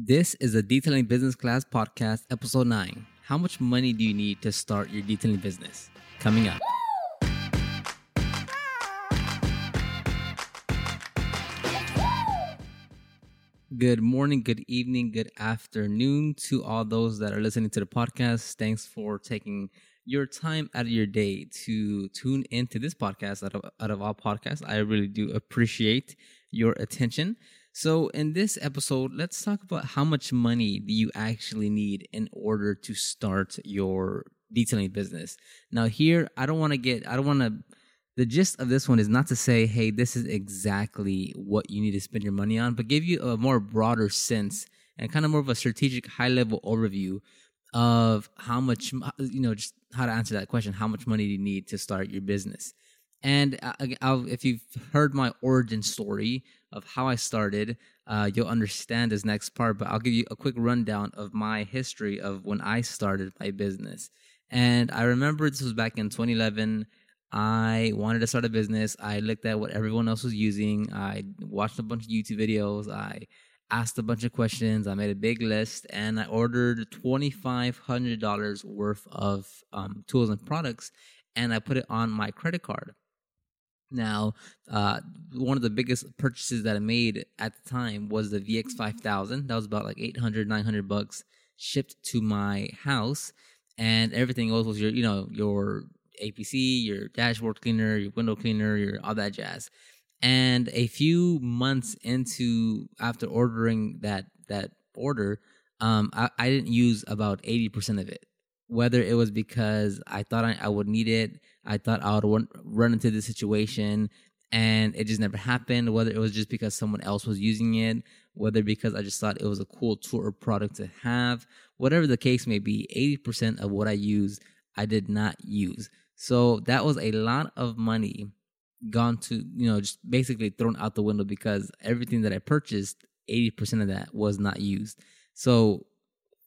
This is a Detailing Business Class Podcast, Episode 9. How much money do you need to start your detailing business? Coming up. Good morning, good evening, good afternoon to all those that are listening to the podcast. Thanks for taking your time out of your day to tune into this podcast out of, out of all podcasts. I really do appreciate your attention. So, in this episode, let's talk about how much money do you actually need in order to start your detailing business. Now, here, I don't want to get, I don't want to, the gist of this one is not to say, hey, this is exactly what you need to spend your money on, but give you a more broader sense and kind of more of a strategic high level overview of how much, you know, just how to answer that question. How much money do you need to start your business? And uh, I'll, if you've heard my origin story of how I started, uh, you'll understand this next part. But I'll give you a quick rundown of my history of when I started my business. And I remember this was back in 2011. I wanted to start a business. I looked at what everyone else was using. I watched a bunch of YouTube videos. I asked a bunch of questions. I made a big list and I ordered $2,500 worth of um, tools and products and I put it on my credit card. Now, uh, one of the biggest purchases that I made at the time was the VX5000. That was about like 800, 900 bucks shipped to my house. And everything else was your, you know, your APC, your dashboard cleaner, your window cleaner, your all that jazz. And a few months into after ordering that that order, um, I, I didn't use about 80% of it. Whether it was because I thought I, I would need it, I thought I would run, run into this situation and it just never happened. Whether it was just because someone else was using it, whether because I just thought it was a cool tool or product to have, whatever the case may be, 80% of what I used, I did not use. So that was a lot of money gone to, you know, just basically thrown out the window because everything that I purchased, 80% of that was not used. So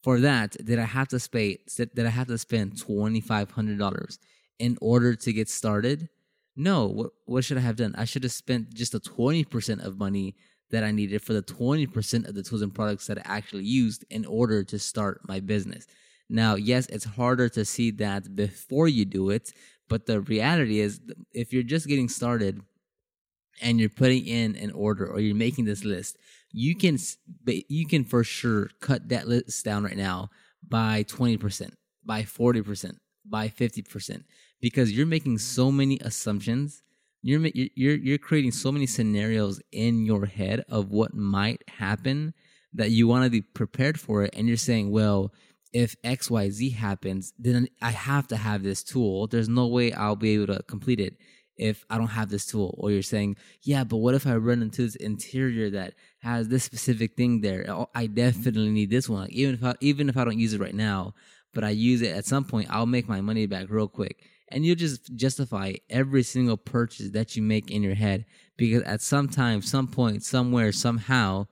for that, did I have to pay, did I have to spend $2,500? in order to get started? No. What, what should I have done? I should have spent just the 20% of money that I needed for the 20% of the tools and products that I actually used in order to start my business. Now, yes, it's harder to see that before you do it, but the reality is if you're just getting started and you're putting in an order or you're making this list, you can you can for sure cut that list down right now by 20%, by 40%, by 50% because you're making so many assumptions. You're you're you're creating so many scenarios in your head of what might happen that you want to be prepared for it and you're saying well if xyz happens then i have to have this tool. There's no way i'll be able to complete it if i don't have this tool or you're saying yeah but what if i run into this interior that has this specific thing there oh, i definitely need this one even if I, even if i don't use it right now but I use it at some point, I'll make my money back real quick. And you'll just justify every single purchase that you make in your head because at some time, some point, somewhere, somehow,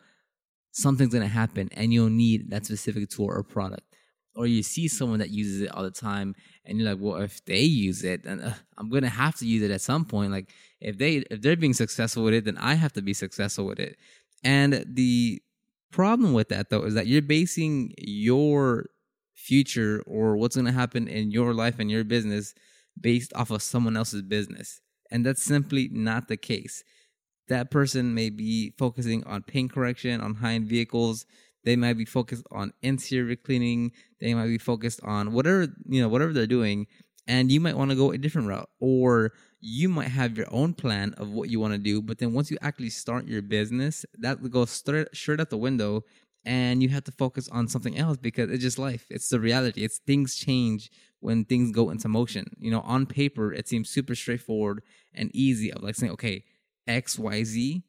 something's gonna happen and you'll need that specific tool or product. Or you see someone that uses it all the time and you're like, well, if they use it, then uh, I'm gonna have to use it at some point. Like if they if they're being successful with it, then I have to be successful with it. And the problem with that though is that you're basing your future or what's to happen in your life and your business based off of someone else's business. And that's simply not the case. That person may be focusing on paint correction on high end vehicles. They might be focused on interior cleaning. They might be focused on whatever, you know, whatever they're doing. And you might want to go a different route. Or you might have your own plan of what you want to do. But then once you actually start your business, that goes straight, straight out the window and you have to focus on something else because it's just life. It's the reality. It's things change when things go into motion. You know, on paper, it seems super straightforward and easy of like saying, okay, X, Y, Z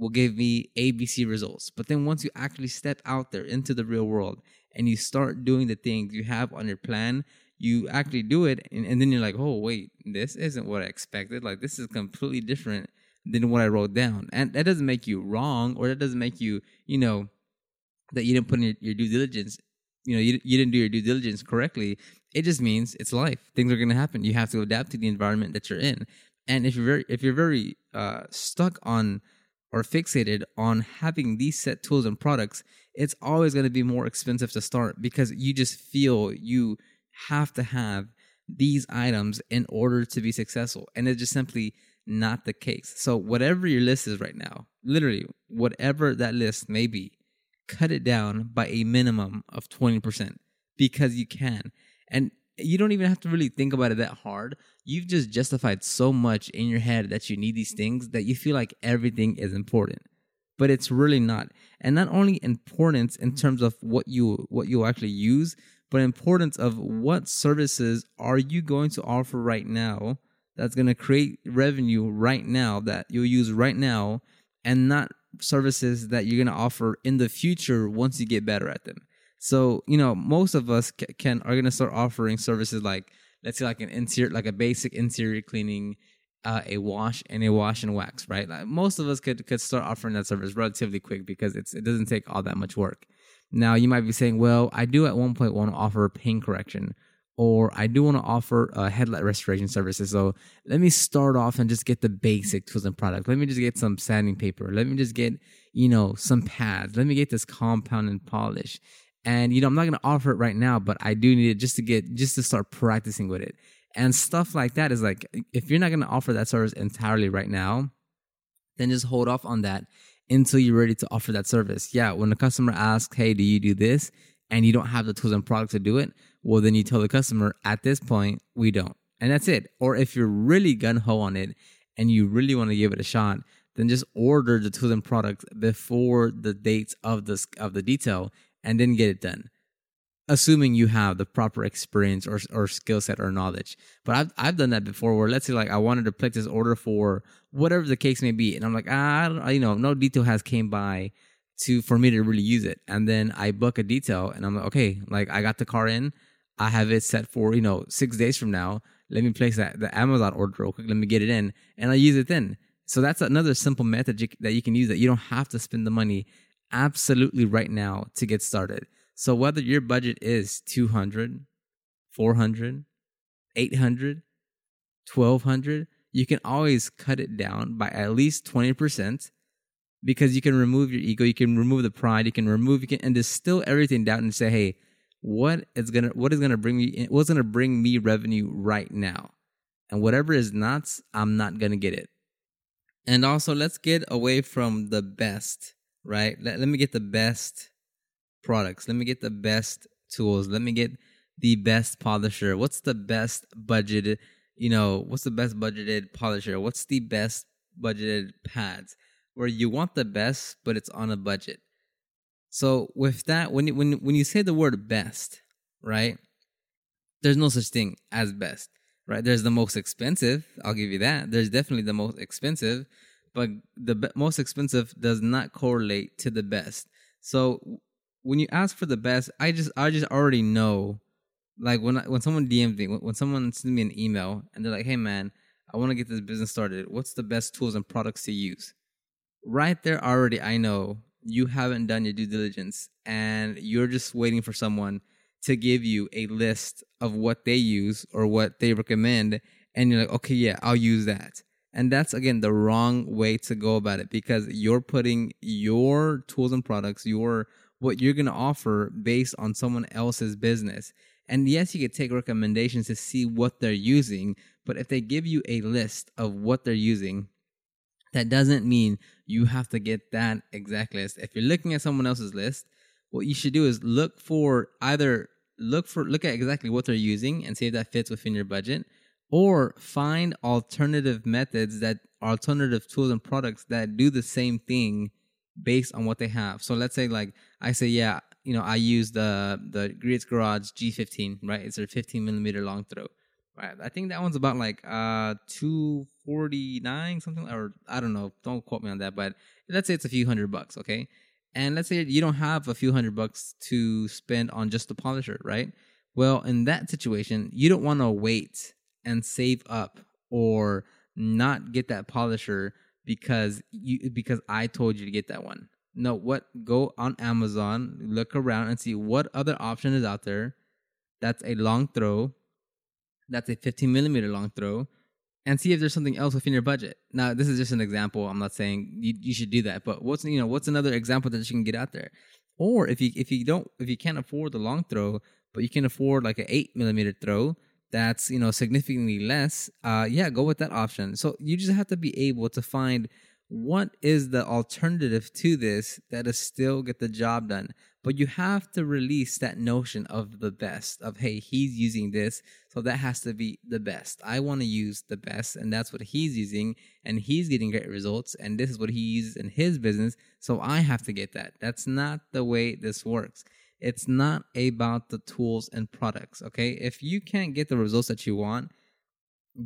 will give me ABC results. But then once you actually step out there into the real world and you start doing the things you have on your plan, you actually do it. And, and then you're like, oh, wait, this isn't what I expected. Like, this is completely different than what I wrote down. And that doesn't make you wrong or that doesn't make you, you know, that you didn't put in your, your due diligence you know you, you didn't do your due diligence correctly it just means it's life things are going to happen you have to adapt to the environment that you're in and if you're very if you're very uh, stuck on or fixated on having these set tools and products it's always going to be more expensive to start because you just feel you have to have these items in order to be successful. And it's just simply not the case. So, whatever your list is right now, literally, whatever that list may be, cut it down by a minimum of 20% because you can. And you don't even have to really think about it that hard. You've just justified so much in your head that you need these things that you feel like everything is important. But it's really not. And not only importance in terms of what you what you actually use, but importance of what services are you going to offer right now that's going to create revenue right now that you'll use right now and not services that you're going to offer in the future once you get better at them. So, you know, most of us can are to start offering services like let's say like an interior like a basic interior cleaning uh, a wash and a wash and wax, right? Like most of us could could start offering that service relatively quick because it's it doesn't take all that much work. Now you might be saying, well, I do at one point want to offer paint correction or I do want to offer uh, headlight restoration services. So let me start off and just get the basic tools and products. Let me just get some sanding paper. Let me just get, you know, some pads. Let me get this compound and polish. And, you know, I'm not going to offer it right now, but I do need it just to get, just to start practicing with it. And stuff like that is like, if you're not going to offer that service entirely right now, then just hold off on that until you're ready to offer that service. Yeah, when the customer asks, hey, do you do this? And you don't have the tools and products to do it, well, then you tell the customer at this point, we don't. And that's it. Or if you're really gun ho on it and you really want to give it a shot, then just order the tools and products before the dates of the, of the detail and then get it done. Assuming you have the proper experience or, or skill set or knowledge. But I've, I've done that before where let's say like I wanted to place this order for whatever the case may be. And I'm like, ah, I don't, you know, no detail has came by to, for me to really use it. And then I book a detail and I'm like, okay, like I got the car in I have it set for, you know, six days from now. Let me place that the Amazon order real quick. Let me get it in and I use it then. So that's another simple method that you can use that you don't have to spend the money absolutely right now to get started. So whether your budget is 200, 400, 800, 1200, you can always cut it down by at least 20% because you can remove your ego, you can remove the pride, you can remove, you can, and distill everything down and say, hey, what is gonna what is gonna bring me what's gonna bring me revenue right now and whatever is not i'm not gonna get it and also let's get away from the best right let, let me get the best products let me get the best tools let me get the best polisher what's the best budgeted you know what's the best budgeted polisher what's the best budgeted pads where you want the best but it's on a budget so with that, when you, when when you say the word best, right? There's no such thing as best, right? There's the most expensive. I'll give you that. There's definitely the most expensive, but the be- most expensive does not correlate to the best. So when you ask for the best, I just I just already know. Like when I, when someone DMs me, when, when someone sends me an email and they're like, "Hey man, I want to get this business started. What's the best tools and products to use?" Right there, already I know you haven't done your due diligence and you're just waiting for someone to give you a list of what they use or what they recommend and you're like okay yeah i'll use that and that's again the wrong way to go about it because you're putting your tools and products your what you're going to offer based on someone else's business and yes you could take recommendations to see what they're using but if they give you a list of what they're using that doesn't mean you have to get that exact list. If you're looking at someone else's list, what you should do is look for either look for look at exactly what they're using and see if that fits within your budget or find alternative methods that alternative tools and products that do the same thing based on what they have. So let's say like I say, yeah, you know, I use the the Griot's Garage G15, right? It's a 15 millimeter long throw. Right. I think that one's about like uh 249 something or I don't know. Don't quote me on that, but let's say it's a few hundred bucks, okay? And let's say you don't have a few hundred bucks to spend on just the polisher, right? Well, in that situation, you don't want to wait and save up or not get that polisher because you because I told you to get that one. No, what go on Amazon, look around and see what other option is out there that's a long throw that's a 15 millimeter long throw and see if there's something else within your budget. Now, this is just an example. I'm not saying you, you should do that, but what's you know what's another example that you can get out there? Or if you if you don't if you can't afford the long throw, but you can afford like an eight millimeter throw, that's you know significantly less. Uh, yeah, go with that option. So you just have to be able to find what is the alternative to this that is still get the job done but you have to release that notion of the best of hey he's using this so that has to be the best i want to use the best and that's what he's using and he's getting great results and this is what he uses in his business so i have to get that that's not the way this works it's not about the tools and products okay if you can't get the results that you want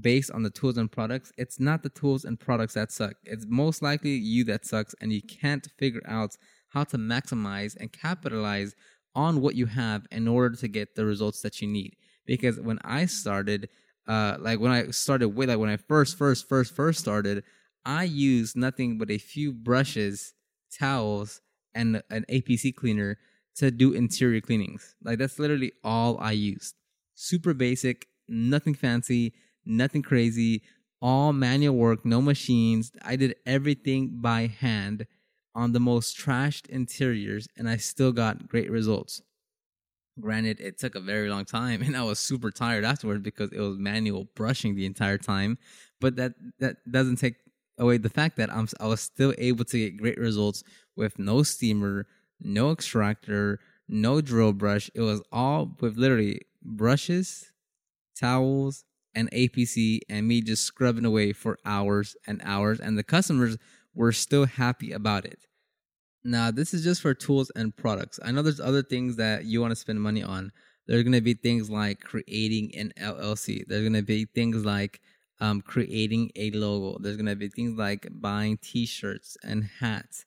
based on the tools and products, it's not the tools and products that suck. It's most likely you that sucks, and you can't figure out how to maximize and capitalize on what you have in order to get the results that you need. Because when I started, uh, like when I started with, like when I first, first, first, first started, I used nothing but a few brushes, towels, and an APC cleaner to do interior cleanings. Like that's literally all I used. Super basic, nothing fancy nothing crazy, all manual work, no machines. I did everything by hand on the most trashed interiors, and I still got great results. Granted, it took a very long time, and I was super tired afterwards because it was manual brushing the entire time. But that that doesn't take away the fact that I'm I was still able to get great results with no steamer, no extractor, no drill brush. It was all with literally brushes, towels, and APC and me just scrubbing away for hours and hours, and the customers were still happy about it. Now, this is just for tools and products. I know there's other things that you want to spend money on. There's going to be things like creating an LLC. There's going to be things like um, creating a logo. There's going to be things like buying T-shirts and hats,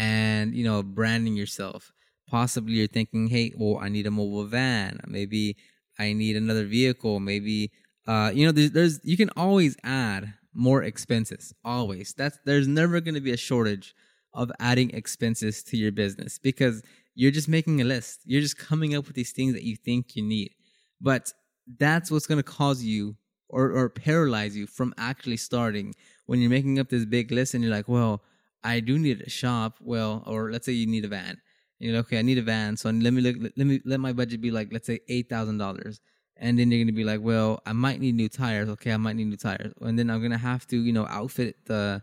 and you know, branding yourself. Possibly, you're thinking, "Hey, well, I need a mobile van. Maybe I need another vehicle. Maybe uh, you know, there's, there's you can always add more expenses. Always. That's there's never going to be a shortage of adding expenses to your business because you're just making a list. You're just coming up with these things that you think you need. But that's what's going to cause you or, or paralyze you from actually starting when you're making up this big list and you're like, well, I do need a shop. Well, or let's say you need a van. You're like, okay, I need a van. So let me look, let me, let my budget be like, let's say $8,000 and then you're gonna be like, well, I might need new tires. Okay, I might need new tires, and then I'm gonna have to, you know, outfit the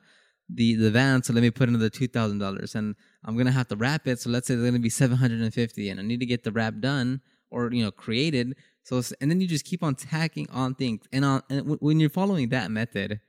the the van. So let me put another two thousand dollars, and I'm gonna have to wrap it. So let's say it's gonna be seven hundred and fifty, and I need to get the wrap done or you know created. So and then you just keep on tacking on things, and on and w- when you're following that method,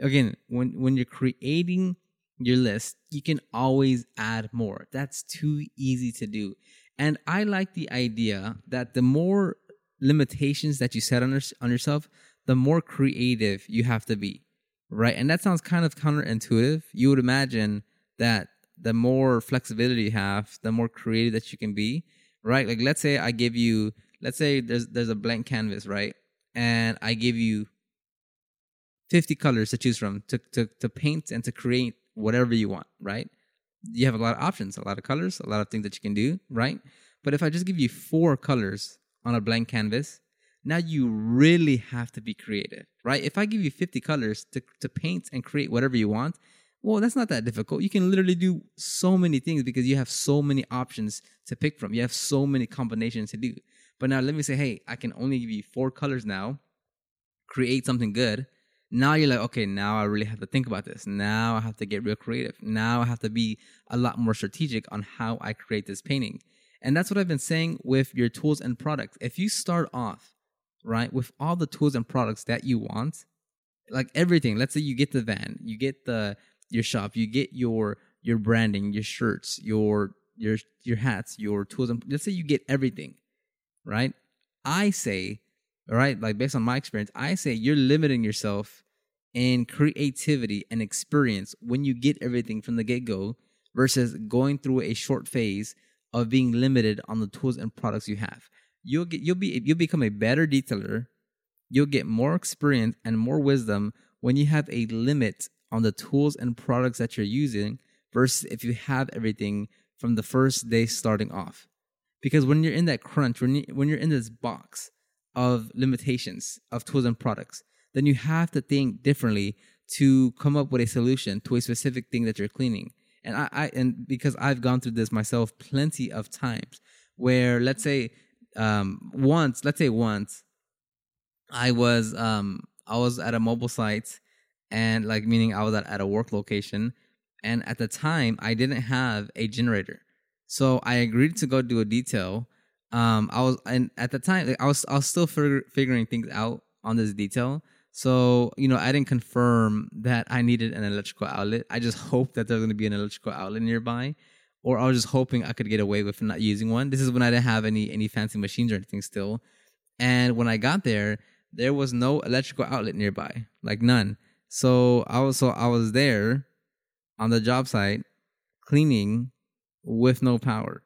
again, when when you're creating your list, you can always add more. That's too easy to do. And I like the idea that the more limitations that you set on, your, on yourself, the more creative you have to be, right? And that sounds kind of counterintuitive. You would imagine that the more flexibility you have, the more creative that you can be, right? Like let's say I give you, let's say there's there's a blank canvas, right? And I give you 50 colors to choose from to, to, to paint and to create whatever you want, right? You have a lot of options, a lot of colors, a lot of things that you can do, right? But if I just give you four colors on a blank canvas, now you really have to be creative, right? If I give you 50 colors to, to paint and create whatever you want, well, that's not that difficult. You can literally do so many things because you have so many options to pick from. You have so many combinations to do. But now let me say, hey, I can only give you four colors now, create something good. Now you're like, okay, now I really have to think about this. Now I have to get real creative. Now I have to be a lot more strategic on how I create this painting. And that's what I've been saying with your tools and products. If you start off, right, with all the tools and products that you want, like everything, let's say you get the van, you get the your shop, you get your your branding, your shirts, your your your hats, your tools and let's say you get everything, right? I say, right, like based on my experience, I say you're limiting yourself in creativity and experience when you get everything from the get-go versus going through a short phase of being limited on the tools and products you have. You'll get you'll be you'll become a better detailer. You'll get more experience and more wisdom when you have a limit on the tools and products that you're using versus if you have everything from the first day starting off. Because when you're in that crunch, when you, when you're in this box of limitations of tools and products, then you have to think differently to come up with a solution to a specific thing that you're cleaning. And I, I and because I've gone through this myself plenty of times where let's say um once, let's say once I was um I was at a mobile site and like meaning I was at, at a work location and at the time I didn't have a generator. So I agreed to go do a detail. Um I was and at the time I was I was still fig- figuring things out on this detail. So, you know, I didn't confirm that I needed an electrical outlet. I just hoped that there's going to be an electrical outlet nearby or I was just hoping I could get away with not using one. This is when I didn't have any any fancy machines or anything still. And when I got there, there was no electrical outlet nearby, like none. So I was so I was there on the job site cleaning with no power,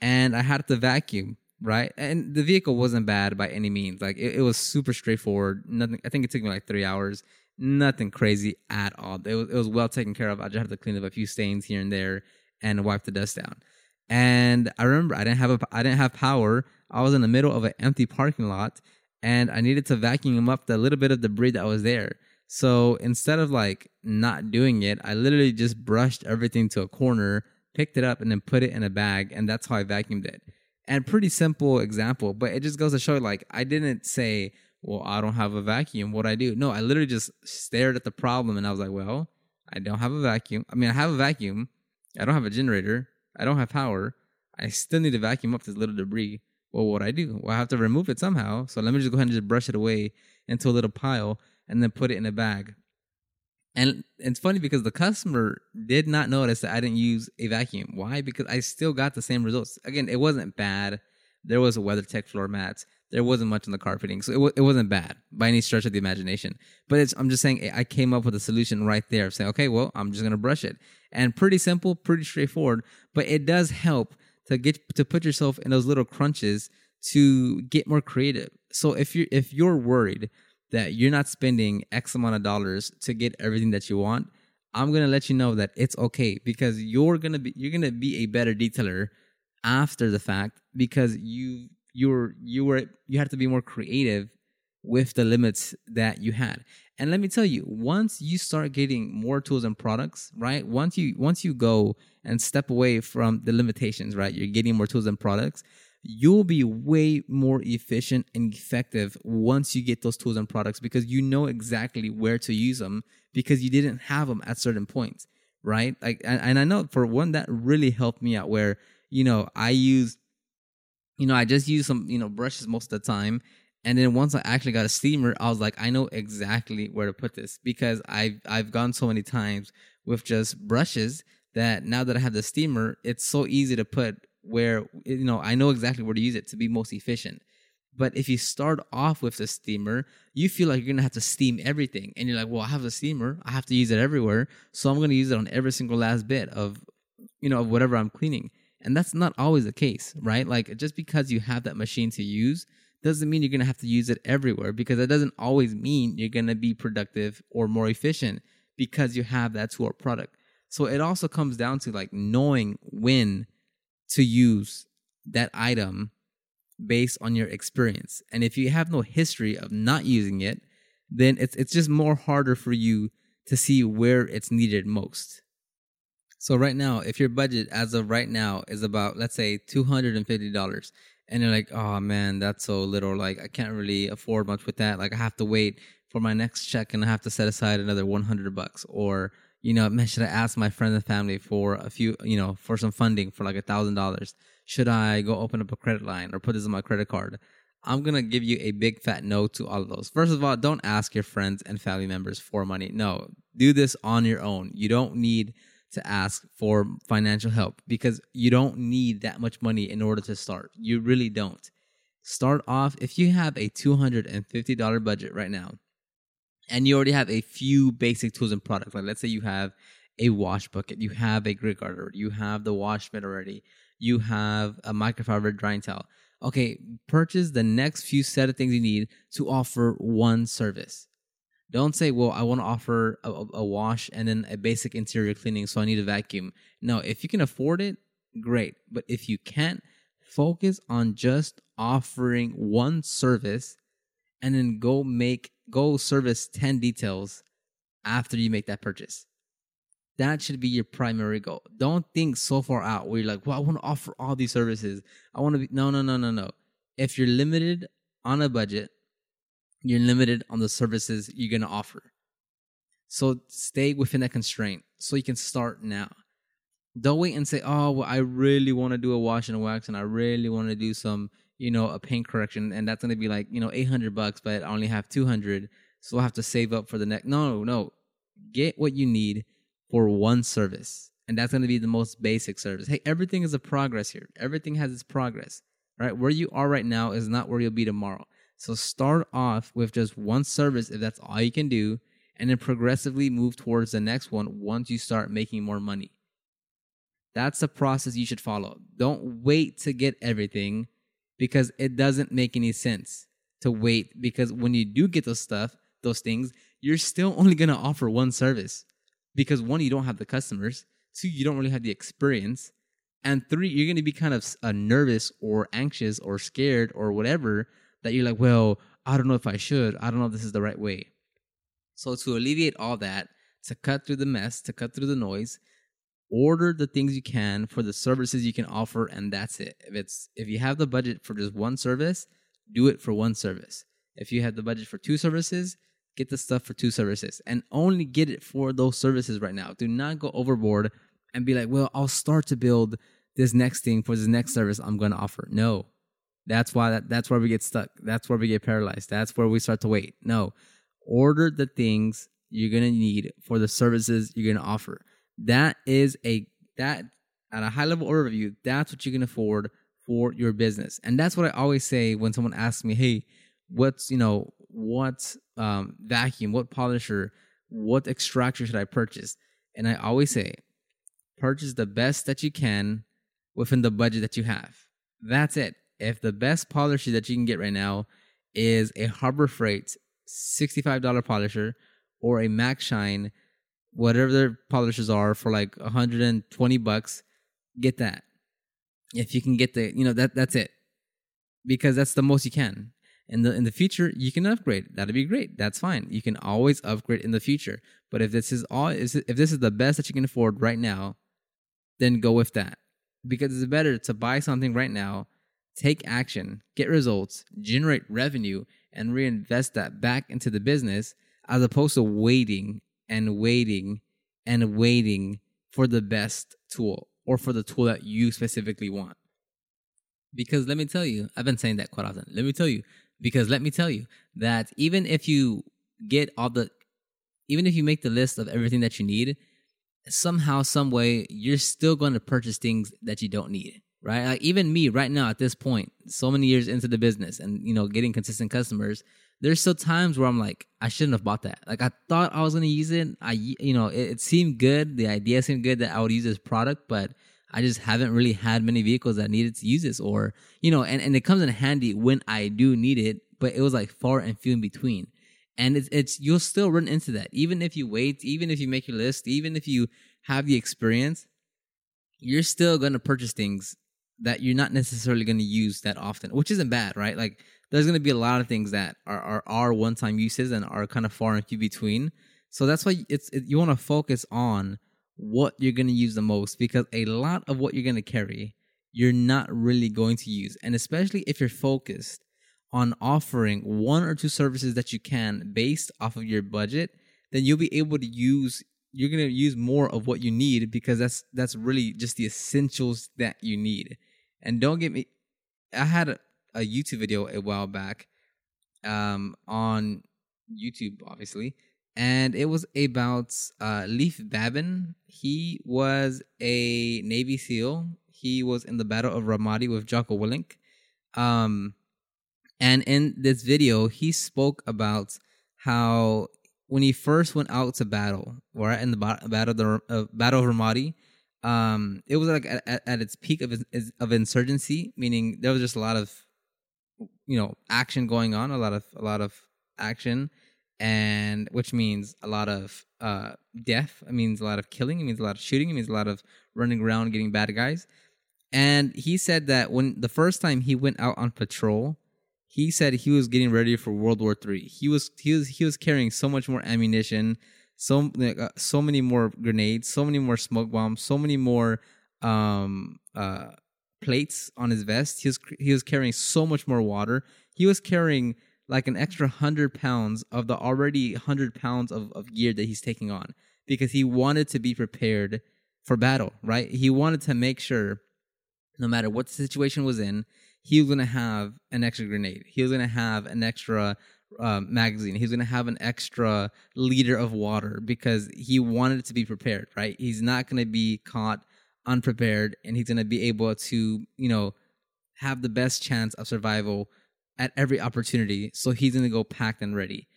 and I had to vacuum. Right, and the vehicle wasn't bad by any means. Like it, it was super straightforward. Nothing. I think it took me like three hours. Nothing crazy at all. It was it was well taken care of. I just had to clean up a few stains here and there and wipe the dust down. And I remember I didn't have a I didn't have power. I was in the middle of an empty parking lot and I needed to vacuum up the little bit of debris that was there. So instead of like not doing it, I literally just brushed everything to a corner, picked it up, and then put it in a bag, and that's how I vacuumed it. And pretty simple example, but it just goes to show like I didn't say, "Well, I don't have a vacuum. What I do?" No, I literally just stared at the problem, and I was like, "Well, I don't have a vacuum. I mean, I have a vacuum. I don't have a generator. I don't have power. I still need to vacuum up this little debris well, what I do? Well, I have to remove it somehow. So let me just go ahead and just brush it away into a little pile and then put it in a bag. And it's funny because the customer did not notice that I didn't use a vacuum. Why? Because I still got the same results. Again, it wasn't bad. There was a WeatherTech floor mats. There wasn't much on the carpeting, so it, w- it wasn't bad by any stretch of the imagination. But I'm just saying, I came up with a solution right there of saying, okay, well, I'm just gonna brush it, and pretty simple, pretty straightforward. But it does help to get to put yourself in those little crunches to get more creative. So if you're if you're worried that you're not spending X amount of dollars to get everything that you want, I'm gonna let you know that it's okay because you're gonna be you're gonna be a better detailer after the fact because you you're you were you had to be more creative with the limits that you had. And let me tell you, once you start getting more tools and products, right? Once you once you go and step away from the limitations, right? You're getting more tools and products. You'll be way more efficient and effective once you get those tools and products because you know exactly where to use them because you didn't have them at certain points, right? Like, and, I know for one that really helped me out where, you know, I use, you know, I just use some, you know, brushes most of the time and then once I actually got a steamer, I was like, I know exactly where to put this because I've I've gone so many times with just brushes that now that I have the steamer, it's so easy to put where you know I know exactly where to use it to be most efficient. But if you start off with the steamer, you feel like you're gonna have to steam everything, and you're like, "Well, I have a steamer, I have to use it everywhere, so I'm gonna use it on every single last bit of, you know, of whatever I'm cleaning." And that's not always the case, right? Like just because you have that machine to use doesn't mean you're to have to use it everywhere because that doesn't always mean you're to be productive or more efficient because you have that tool or product. So it also comes down to like knowing when to use that item based on your experience. And if you have no history of not using it, then it's it's just more harder for you to see where it's needed most. So right now, if your budget as of right now is about let's say $250 and you're like, oh man, that's so little. Like I can't really afford much with that. Like I have to wait for my next check and I have to set aside another 100 bucks. Or, you know, man, should I ask my friends and family for a few, you know, for some funding for like a thousand dollars? Should I go open up a credit line or put this on my credit card? I'm to give you a big fat no to all of those. First of all, don't ask your friends and family members for money. No, do this on your own. You don't need to ask for financial help because you don't need that much money in order to start. You really don't. Start off if you have a $250 budget right now and you already have a few basic tools and products. Like let's say you have a wash bucket, you have a grit guard you have the wash mitt already, you have a microfiber drying towel. Okay, purchase the next few set of things you need to offer one service. Don't say, well, I want to offer a, a, wash and then a basic interior cleaning, so I need a vacuum. No, if you can afford it, great. But if you can't, focus on just offering one service and then go make, go service 10 details after you make that purchase. That should be your primary goal. Don't think so far out where you're like, well, I want to offer all these services. I want to be, no, no, no, no, no. If you're limited on a budget, you're limited on the services you're going to offer. So stay within that constraint so you can start now. Don't wait and say, oh, well, I really want to do a wash and wax and I really want to do some, you know, a paint correction. And that's going to be like, you know, 800 bucks, but I only have 200. So I'll have to save up for the next. No, no. Get what you need for one service. And that's going to be the most basic service. Hey, everything is a progress here. Everything has its progress, right? Where you are right now is not where you'll be tomorrow. So start off with just one service if that's all you can do, and then progressively move towards the next one once you start making more money. That's the process you should follow. Don't wait to get everything because it doesn't make any sense to wait because when you do get those stuff, those things, you're still only going to offer one service because one, you don't have the customers, two, you don't really have the experience, and three, you're going to be kind of uh, nervous or anxious or scared or whatever that you're like, well, I don't know if I should. I don't know if this is the right way. So to alleviate all that, to cut through the mess, to cut through the noise, order the things you can for the services you can offer and that's it. If it's if you have the budget for just one service do it for one service. If you have the budget for two services get the stuff for two services and only get it for those services right now. Do not go overboard and be like well i'll start to build this next thing for this next service i'm going to offer. No. That's why that, that's where we get stuck. That's where we get paralyzed. That's where we start to wait. No. Order the things you're going to need for the services you're going to offer that is a that at a high level overview, that's what you can afford for your business. And that's what I always say when someone asks me, "Hey, what's, you know, what um, vacuum, what polisher, what extractor should I purchase?" And I always say, purchase the best that you can within the budget that you have. That's it. If the best polisher that you can get right now is a Harbor Freight $65 polisher or a Maxshine whatever their polishers are for like 120 bucks get that. If you can get the you know that that's it. Because that's the most you can. In the in the future you can upgrade. That'd be great. That's fine. You can always upgrade in the future. But if this is all if this is the best that you can afford right now then go with that. Because it's better to buy something right now take action get results generate revenue and reinvest that back into the business as opposed to waiting and waiting and waiting for the best tool or for the tool that you specifically want. Because let me tell you, I've been saying that quite often. Let me tell you, because let me tell you that even if you get all the, even if you make the list of everything that you need, somehow, some way, you're still going to purchase things that you don't need, right? Like even me right now at this point, so many years into the business and, you know, getting consistent customers, there's still times where I'm like, I shouldn't have bought that. Like I thought I was gonna use it. I you know, it, it, seemed good. The idea seemed good that I would use this product, but I just haven't really had many vehicles that needed to use this or you know, and, and it comes in handy when I do need it, but it was like far and few in between. And it's it's you'll still run into that. Even if you wait, even if you make your list, even if you have the experience, you're still gonna purchase things that you're not necessarily gonna use that often, which isn't bad, right? Like there's going to be a lot of things that are are, are one time uses and are kind of far and few between. So that's why it's it, you want to focus on what you're going to use the most because a lot of what you're going to carry you're not really going to use, and especially if you're focused on offering one or two services that you can based off of your budget, then you'll be able to use you're going to use more of what you need because that's that's really just the essentials that you need. And don't get me I had a, a YouTube video a while back um, on YouTube, obviously, and it was about uh, Leif Babin. He was a Navy SEAL. He was in the Battle of Ramadi with Jocko Willink. Um, and in this video, he spoke about how when he first went out to battle, or in the battle, the uh, Battle of Ramadi, um, it was like at, at its peak of of insurgency, meaning there was just a lot of you know action going on, a lot of a lot of action, and which means a lot of uh, death. It means a lot of killing. It means a lot of shooting. It means a lot of running around getting bad guys. And he said that when the first time he went out on patrol, he said he was getting ready for World War Three. He was he was he was carrying so much more ammunition, so uh, so many more grenades, so many more smoke bombs, so many more um uh plates on his vest. He was he was carrying so much more water. He was carrying like an extra hundred pounds of the already hundred pounds of, of gear that he's taking on because he wanted to be prepared for battle, right? He wanted to make sure no matter what the situation was in, he was going to have an extra grenade. He was going to have an extra uh, magazine. He was going to have an extra liter of water because he wanted to be prepared, right? He's not going to be caught unprepared and he's going to be able to, you know, have the best chance of survival at every opportunity. So he's going to go packed and ready.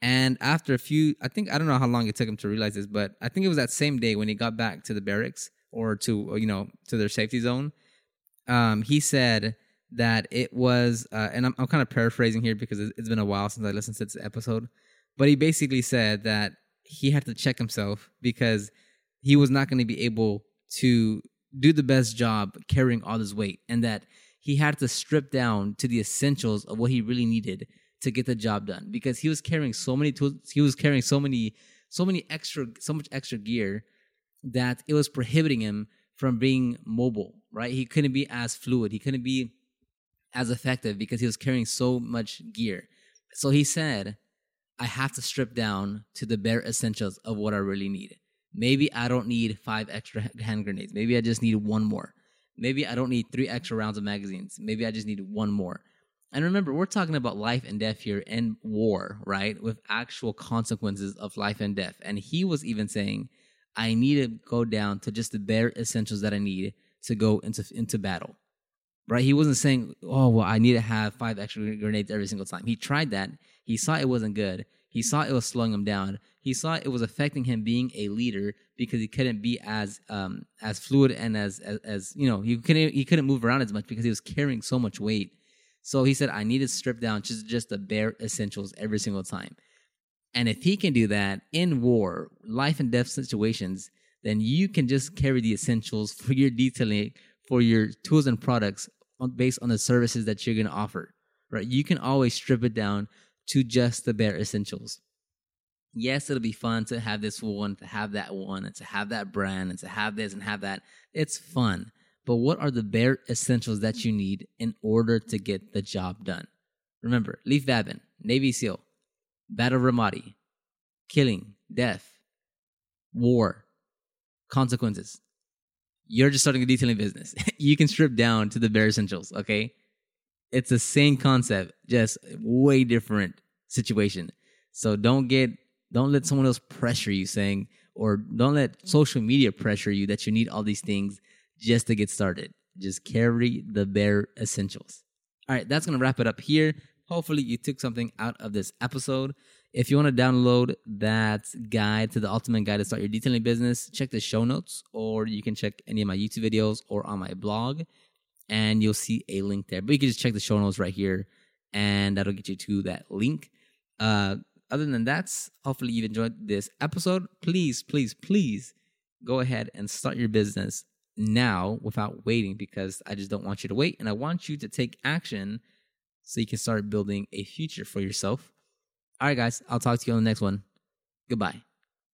And after a few, I think, I don't know how long it took him to realize this, but I think it was that same day when he got back to the barracks or to, you know, to their safety zone. Um, he said that it was, uh, and I'm, I'm kind of paraphrasing here because it's been a while since I listened to this episode, but he basically said that he had to check himself because he was not going to be able to do the best job carrying all his weight and that he had to strip down to the essentials of what he really needed to get the job done. Because he was carrying so many tools he was carrying so many so many extra so much extra gear that it was prohibiting him from being mobile right? He couldn't be as fluid. He couldn't be as effective because he was carrying so much gear. So he said i have to strip down to the bare essentials of what i really need maybe i don't need five extra hand grenades maybe i just need one more Maybe I don't need three extra rounds of magazines. Maybe I just need one more. And remember, we're talking about life and death here and war, right? With actual consequences of life and death. And he was even saying, I need to go down to just the bare essentials that I need to go into into battle. Right? He wasn't saying, "Oh, well, I need to have five extra grenades every single time." He tried that. He saw it wasn't good. He saw it was slowing him down. He saw it was affecting him being a leader because he couldn't be as um, as fluid and as, as, as you know he couldn't he couldn't move around as much because he was carrying so much weight. So he said, "I need to strip down just just the bare essentials every single time." And if he can do that in war, life and death situations, then you can just carry the essentials for your detailing for your tools and products based on the services that you're going to offer. Right? You can always strip it down to just the bare essentials yes, it'll be fun to have this one, to have that one, and to have that brand, and to have this and have that. It's fun. But what are the bare essentials that you need in order to get the job done? Remember, Leif Babin, Navy SEAL, Battle of Ramadi, killing, death, war, consequences. You're just starting a detailing business. you can strip down to the bare essentials, okay? It's the same concept, just way different situation. So don't get don't let someone else pressure you saying, or don't let social media pressure you that you need all these things just to get started. Just carry the bare essentials. All right, that's going to wrap it up here. Hopefully, you took something out of this episode. If you want to download that guide to the ultimate guide to start your detailing business, check the show notes, or you can check any of my YouTube videos or on my blog, and you'll see a link there. But you can just check the show notes right here, and that'll get you to that link. Uh, other than that, hopefully you've enjoyed this episode. Please, please, please go ahead and start your business now without waiting because I just don't want you to wait and I want you to take action so you can start building a future for yourself. All right, guys, I'll talk to you on the next one. Goodbye.